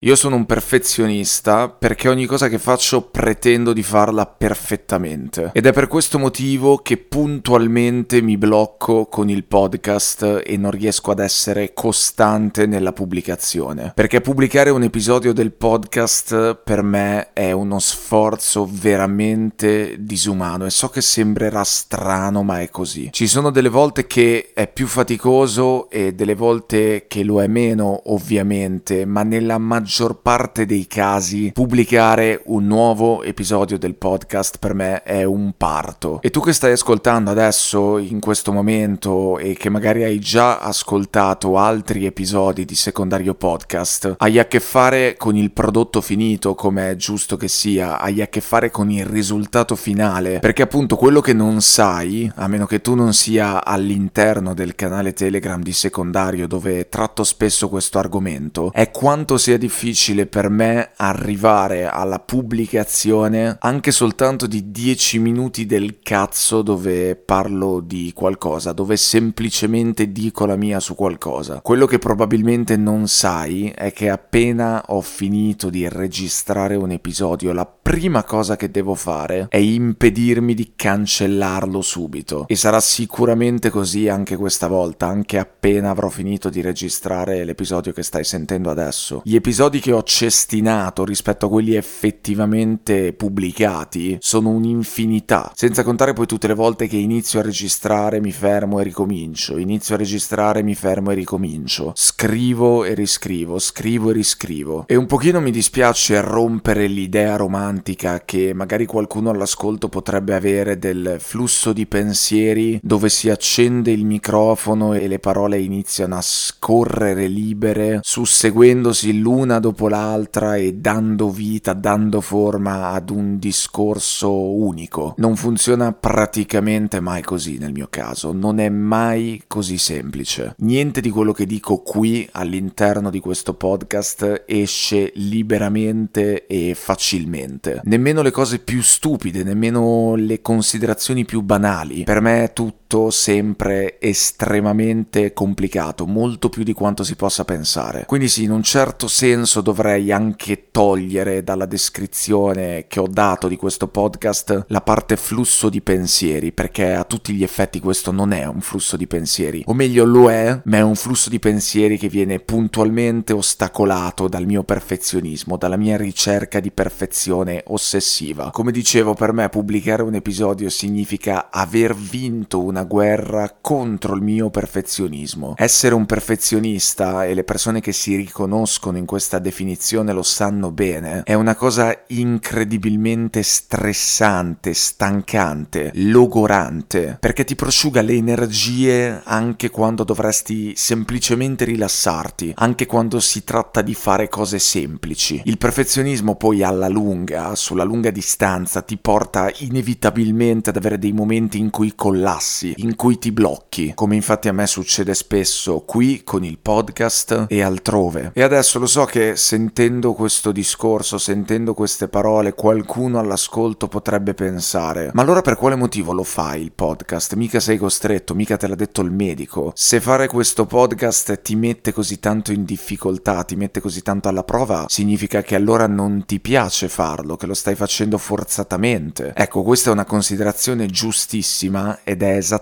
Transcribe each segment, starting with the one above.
Io sono un perfezionista perché ogni cosa che faccio pretendo di farla perfettamente ed è per questo motivo che puntualmente mi blocco con il podcast e non riesco ad essere costante nella pubblicazione. Perché pubblicare un episodio del podcast per me è uno sforzo veramente disumano e so che sembrerà strano ma è così. Ci sono delle volte che è più faticoso e delle volte che lo è meno ovviamente, ma nella maggior maggior parte dei casi pubblicare un nuovo episodio del podcast per me è un parto. E tu che stai ascoltando adesso in questo momento e che magari hai già ascoltato altri episodi di secondario podcast, hai a che fare con il prodotto finito come è giusto che sia, hai a che fare con il risultato finale, perché appunto quello che non sai, a meno che tu non sia all'interno del canale Telegram di secondario dove tratto spesso questo argomento, è quanto sia difficile difficile per me arrivare alla pubblicazione anche soltanto di 10 minuti del cazzo dove parlo di qualcosa, dove semplicemente dico la mia su qualcosa. Quello che probabilmente non sai è che appena ho finito di registrare un episodio, la prima cosa che devo fare è impedirmi di cancellarlo subito. E sarà sicuramente così anche questa volta, anche appena avrò finito di registrare l'episodio che stai sentendo adesso. Gli episodi episodi che ho cestinato rispetto a quelli effettivamente pubblicati sono un'infinità, senza contare poi tutte le volte che inizio a registrare, mi fermo e ricomincio, inizio a registrare, mi fermo e ricomincio, scrivo e riscrivo, scrivo e riscrivo. E un pochino mi dispiace rompere l'idea romantica che magari qualcuno all'ascolto potrebbe avere del flusso di pensieri dove si accende il microfono e le parole iniziano a scorrere libere, susseguendosi l'una una dopo l'altra e dando vita, dando forma ad un discorso unico. Non funziona praticamente mai così nel mio caso, non è mai così semplice. Niente di quello che dico qui all'interno di questo podcast esce liberamente e facilmente. Nemmeno le cose più stupide, nemmeno le considerazioni più banali. Per me è tutto sempre estremamente complicato, molto più di quanto si possa pensare. Quindi sì, in un certo senso dovrei anche togliere dalla descrizione che ho dato di questo podcast la parte flusso di pensieri, perché a tutti gli effetti questo non è un flusso di pensieri, o meglio lo è, ma è un flusso di pensieri che viene puntualmente ostacolato dal mio perfezionismo, dalla mia ricerca di perfezione ossessiva. Come dicevo, per me pubblicare un episodio significa aver vinto una guerra contro il mio perfezionismo. Essere un perfezionista e le persone che si riconoscono in questa definizione lo sanno bene, è una cosa incredibilmente stressante, stancante, logorante, perché ti prosciuga le energie anche quando dovresti semplicemente rilassarti, anche quando si tratta di fare cose semplici. Il perfezionismo poi alla lunga, sulla lunga distanza, ti porta inevitabilmente ad avere dei momenti in cui collassi, in cui ti blocchi, come infatti a me succede spesso qui con il podcast e altrove. E adesso lo so che sentendo questo discorso, sentendo queste parole, qualcuno all'ascolto potrebbe pensare: ma allora per quale motivo lo fai il podcast? Mica sei costretto, mica te l'ha detto il medico. Se fare questo podcast ti mette così tanto in difficoltà, ti mette così tanto alla prova, significa che allora non ti piace farlo, che lo stai facendo forzatamente. Ecco, questa è una considerazione giustissima ed è esattamente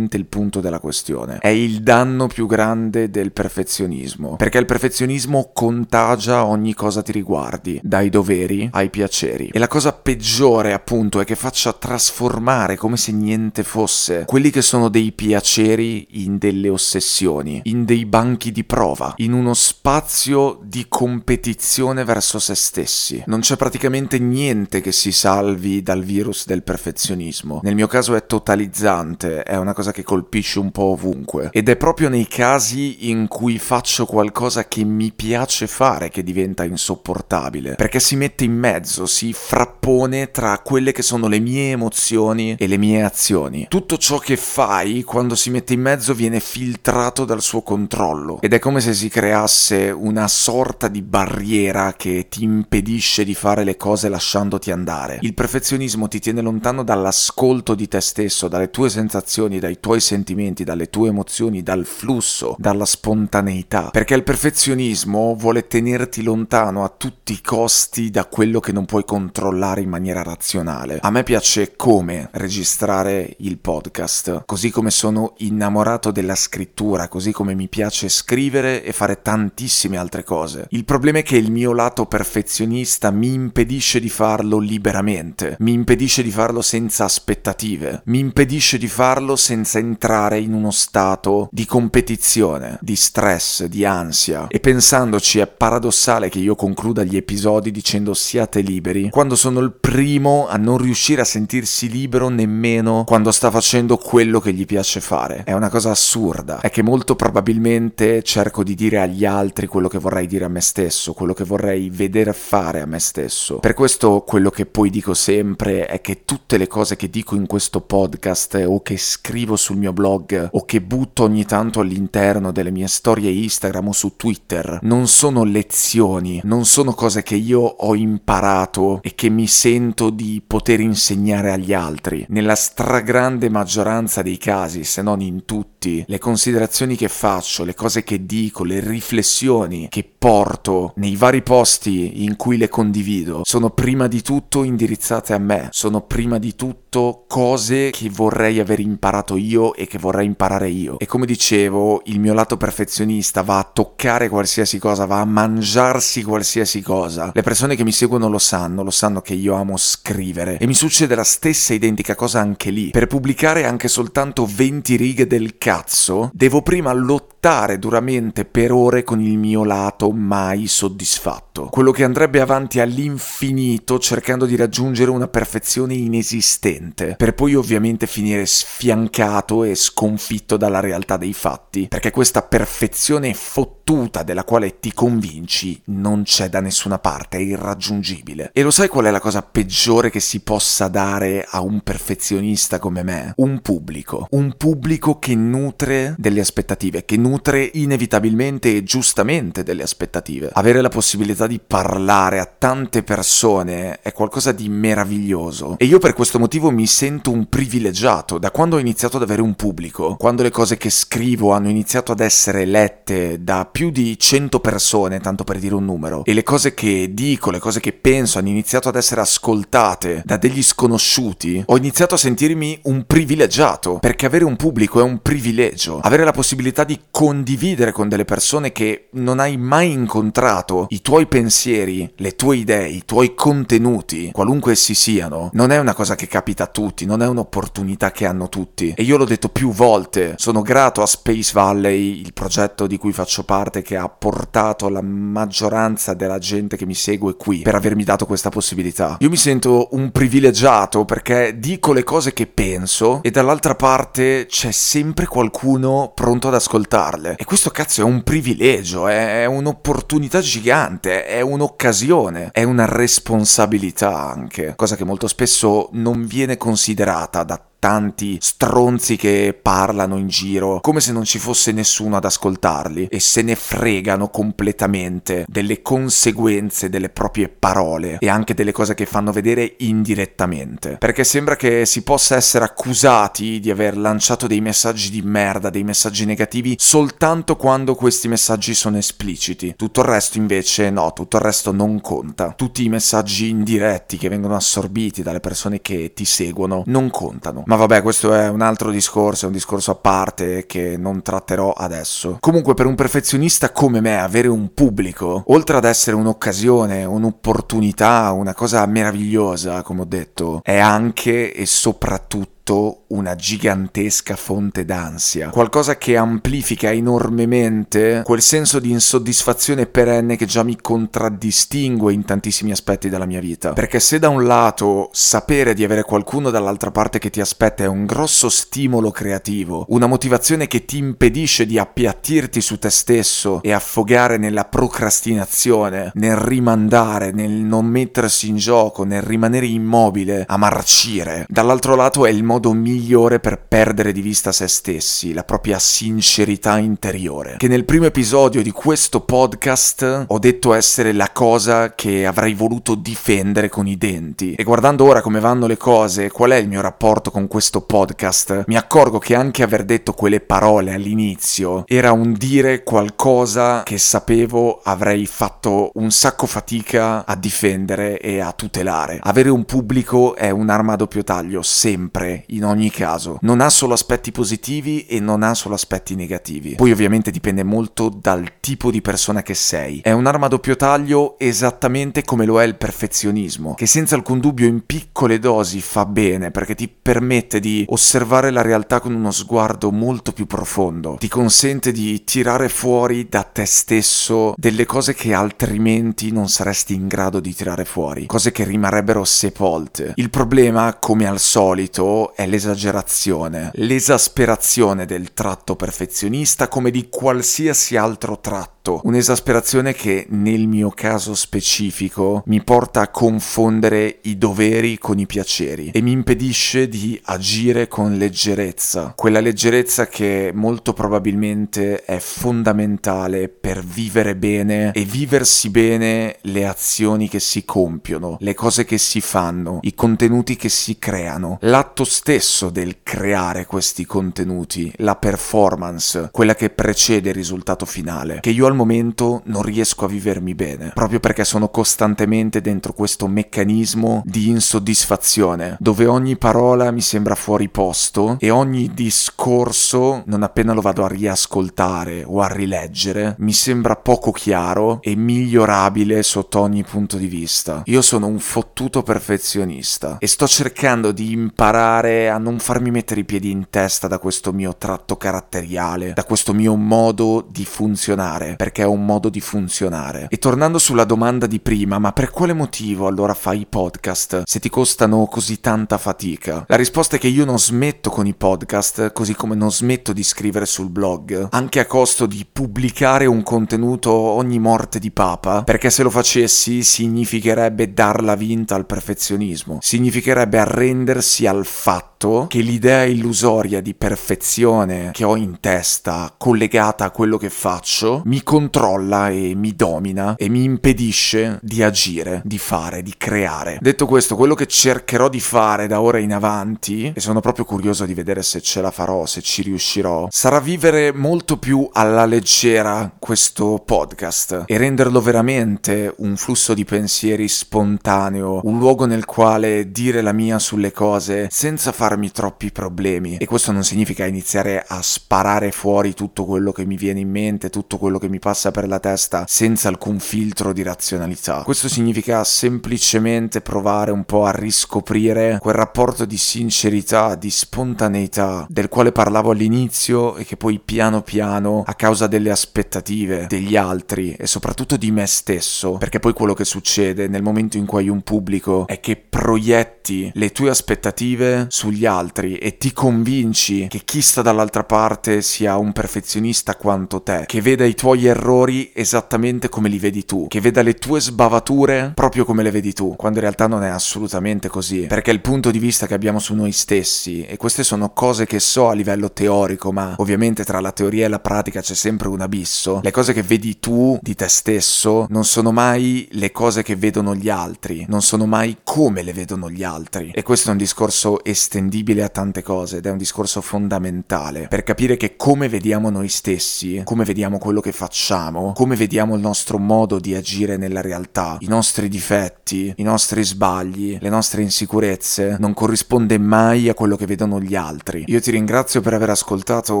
il punto della questione. È il danno più grande del perfezionismo, perché il perfezionismo contagia ogni cosa ti riguardi, dai doveri ai piaceri. E la cosa peggiore, appunto, è che faccia trasformare come se niente fosse quelli che sono dei piaceri in delle ossessioni, in dei banchi di prova, in uno spazio di competizione verso se stessi. Non c'è praticamente niente che si salvi dal virus del perfezionismo. Nel mio caso è totalizzante, è una cosa che colpisce un po' ovunque. Ed è proprio nei casi in cui faccio qualcosa che mi piace fare che diventa insopportabile. Perché si mette in mezzo, si frappone tra quelle che sono le mie emozioni e le mie azioni. Tutto ciò che fai quando si mette in mezzo viene filtrato dal suo controllo. Ed è come se si creasse una sorta di barriera che ti impedisce di fare le cose lasciandoti andare. Il perfezionismo ti tiene lontano dall'ascolto di te stesso, dalle tue sensazioni, dai tuoi sentimenti, dalle tue emozioni, dal flusso, dalla spontaneità. Perché il perfezionismo vuole tenerti lontano a tutti i costi da quello che non puoi controllare in maniera razionale. A me piace come registrare il podcast, così come sono innamorato della scrittura, così come mi piace scrivere e fare tantissime altre cose. Il problema è che il mio lato perfezionista mi impedisce di farlo liberamente, mi impedisce di farlo senza aspettative, mi impedisce di farlo senza entrare in uno stato di competizione, di stress, di ansia. E pensandoci è paradossale che io concluda gli episodi dicendo siate liberi, quando sono il primo a non riuscire a sentirsi libero nemmeno quando sta facendo quello che gli piace fare. È una cosa assurda, è che molto probabilmente cerco di dire agli altri quello che vorrei dire a me stesso, quello che vorrei vedere fare a me stesso. Per questo quello che poi dico sempre è che tutte le cose che dico in questo podcast o che scrivo sul mio blog o che butto ogni tanto all'interno delle mie storie Instagram o su Twitter non sono lezioni, non sono cose che io ho imparato e che mi sento di poter insegnare agli altri. Nella stragrande maggioranza dei casi, se non in tutti, le considerazioni che faccio, le cose che dico, le riflessioni che porto nei vari posti in cui le condivido sono prima di tutto indirizzate a me, sono prima di tutto cose che vorrei aver imparato io e che vorrei imparare io. E come dicevo, il mio lato perfezionista va a toccare qualsiasi cosa, va a mangiarsi qualsiasi cosa. Le persone che mi seguono lo sanno, lo sanno che io amo scrivere e mi succede la stessa identica cosa anche lì. Per pubblicare anche soltanto 20 righe del cazzo, devo prima lottare duramente per ore con il mio lato mai soddisfatto. Quello che andrebbe avanti all'infinito cercando di raggiungere una perfezione inesistente, per poi ovviamente finire sfiancato e sconfitto dalla realtà dei fatti, perché questa perfezione fottuta della quale ti convinci non c'è da nessuna parte, è irraggiungibile. E lo sai qual è la cosa peggiore che si possa dare a un perfezionista come me? Un pubblico. Un pubblico che nutre delle aspettative, che nutre inevitabilmente e giustamente delle aspettative. Avere la possibilità di parlare a tante persone è qualcosa di meraviglioso. E io per questo motivo mi sento un privilegiato. Da quando ho iniziato ad avere un pubblico, quando le cose che scrivo hanno iniziato ad essere lette da più di 100 persone, tanto per dire un numero, e le cose che dico, le cose che penso hanno iniziato ad essere ascoltate da degli sconosciuti, ho iniziato a sentirmi un privilegiato, perché avere un pubblico è un privilegio. Avere la possibilità di condividere con delle persone che non hai mai incontrato i tuoi pensieri, le tue idee, i tuoi contenuti, qualunque essi siano, non è una cosa che capita a tutti, non è un'opportunità che hanno tutti. E io l'ho detto più volte, sono grato a Space Valley, il progetto di cui faccio parte, che ha portato la maggioranza della gente che mi segue qui per avermi dato questa possibilità. Io mi sento un privilegiato perché dico le cose che penso e dall'altra parte c'è sempre qualcuno pronto ad ascoltarle. E questo cazzo è un privilegio, è un'opportunità gigante, è un'occasione, è una responsabilità anche, cosa che molto spesso non viene considerata da tanti stronzi che parlano in giro come se non ci fosse nessuno ad ascoltarli e se ne fregano completamente delle conseguenze delle proprie parole e anche delle cose che fanno vedere indirettamente. Perché sembra che si possa essere accusati di aver lanciato dei messaggi di merda dei messaggi negativi soltanto quando questi messaggi sono espliciti. Tutto il resto invece no tutto il resto non conta. Tutti i messaggi indiretti che vengono assorbiti dalle persone che ti seguono non contano ma vabbè, questo è un altro discorso, è un discorso a parte che non tratterò adesso. Comunque, per un perfezionista come me, avere un pubblico, oltre ad essere un'occasione, un'opportunità, una cosa meravigliosa, come ho detto, è anche e soprattutto sotto una gigantesca fonte d'ansia, qualcosa che amplifica enormemente quel senso di insoddisfazione perenne che già mi contraddistingue in tantissimi aspetti della mia vita. Perché se da un lato sapere di avere qualcuno dall'altra parte che ti aspetta è un grosso stimolo creativo, una motivazione che ti impedisce di appiattirti su te stesso e affogare nella procrastinazione, nel rimandare, nel non mettersi in gioco, nel rimanere immobile a marcire. Dall'altro lato è il modo migliore per perdere di vista se stessi, la propria sincerità interiore. Che nel primo episodio di questo podcast ho detto essere la cosa che avrei voluto difendere con i denti. E guardando ora come vanno le cose, qual è il mio rapporto con questo podcast, mi accorgo che anche aver detto quelle parole all'inizio era un dire qualcosa che sapevo avrei fatto un sacco fatica a difendere e a tutelare. Avere un pubblico è un'arma a doppio taglio, sempre, in ogni caso. Non ha solo aspetti positivi e non ha solo aspetti negativi. Poi ovviamente dipende molto dal tipo di persona che sei. È un'arma a doppio taglio esattamente come lo è il perfezionismo, che senza alcun dubbio in piccole dosi fa bene perché ti permette di osservare la realtà con uno sguardo molto più profondo, ti consente di tirare fuori da te stesso delle cose che altrimenti non saresti in grado di tirare fuori, cose che rimarrebbero sepolte. Il problema, come al solito, è l'esagerazione, l'esasperazione del tratto perfezionista come di qualsiasi altro tratto. Un'esasperazione che nel mio caso specifico mi porta a confondere i doveri con i piaceri e mi impedisce di agire con leggerezza, quella leggerezza che molto probabilmente è fondamentale per vivere bene e viversi bene le azioni che si compiono, le cose che si fanno, i contenuti che si creano, l'atto stesso del creare questi contenuti, la performance, quella che precede il risultato finale, che io al momento non riesco a vivermi bene, proprio perché sono costantemente dentro questo meccanismo di insoddisfazione, dove ogni parola mi sembra fuori posto e ogni discorso, non appena lo vado a riascoltare o a rileggere, mi sembra poco chiaro e migliorabile sotto ogni punto di vista. Io sono un fottuto perfezionista e sto cercando di imparare a non farmi mettere i piedi in testa da questo mio tratto caratteriale, da questo mio modo di funzionare, perché è un modo di funzionare. E tornando sulla domanda di prima, ma per quale motivo allora fai i podcast se ti costano così tanta fatica? La risposta è che io non smetto con i podcast, così come non smetto di scrivere sul blog, anche a costo di pubblicare un contenuto ogni morte di papa, perché se lo facessi significherebbe darla vinta al perfezionismo, significherebbe arrendersi al fatto fatto che l'idea illusoria di perfezione che ho in testa, collegata a quello che faccio, mi controlla e mi domina e mi impedisce di agire, di fare, di creare. Detto questo, quello che cercherò di fare da ora in avanti, e sono proprio curioso di vedere se ce la farò, se ci riuscirò, sarà vivere molto più alla leggera questo podcast e renderlo veramente un flusso di pensieri spontaneo, un luogo nel quale dire la mia sulle cose senza far farmi troppi problemi e questo non significa iniziare a sparare fuori tutto quello che mi viene in mente, tutto quello che mi passa per la testa senza alcun filtro di razionalità. Questo significa semplicemente provare un po' a riscoprire quel rapporto di sincerità, di spontaneità del quale parlavo all'inizio e che poi piano piano a causa delle aspettative degli altri e soprattutto di me stesso, perché poi quello che succede nel momento in cui hai un pubblico è che proietti le tue aspettative sugli altri e ti convinci che chi sta dall'altra parte sia un perfezionista quanto te, che veda i tuoi errori esattamente come li vedi tu, che veda le tue sbavature proprio come le vedi tu, quando in realtà non è assolutamente così, perché il punto di vista che abbiamo su noi stessi, e queste sono cose che so a livello teorico, ma ovviamente tra la teoria e la pratica c'è sempre un abisso, le cose che vedi tu di te stesso non sono mai le cose che vedono gli altri, non sono mai come le vedono gli altri, e questo è un discorso estendibile estendibile a tante cose ed è un discorso fondamentale per capire che come vediamo noi stessi, come vediamo quello che facciamo, come vediamo il nostro modo di agire nella realtà, i nostri difetti, i nostri sbagli, le nostre insicurezze, non corrisponde mai a quello che vedono gli altri. Io ti ringrazio per aver ascoltato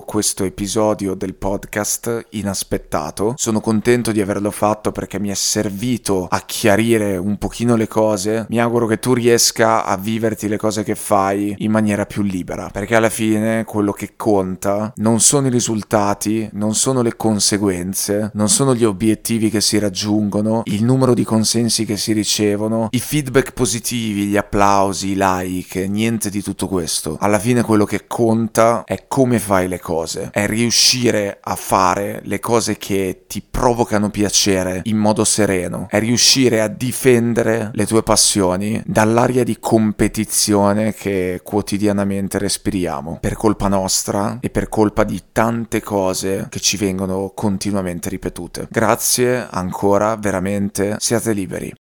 questo episodio del podcast inaspettato. Sono contento di averlo fatto perché mi è servito a chiarire un pochino le cose. Mi auguro che tu riesca a viverti le cose che fai in maniera più libera, perché alla fine quello che conta non sono i risultati, non sono le conseguenze, non sono gli obiettivi che si raggiungono, il numero di consensi che si ricevono, i feedback positivi, gli applausi, i like, niente di tutto questo. Alla fine quello che conta è come fai le cose, è riuscire a fare le cose che ti provocano piacere in modo sereno, è riuscire a difendere le tue passioni dall'aria di competizione quotidianamente respiriamo per colpa nostra e per colpa di tante cose che ci vengono continuamente ripetute. Grazie ancora, veramente, siate liberi.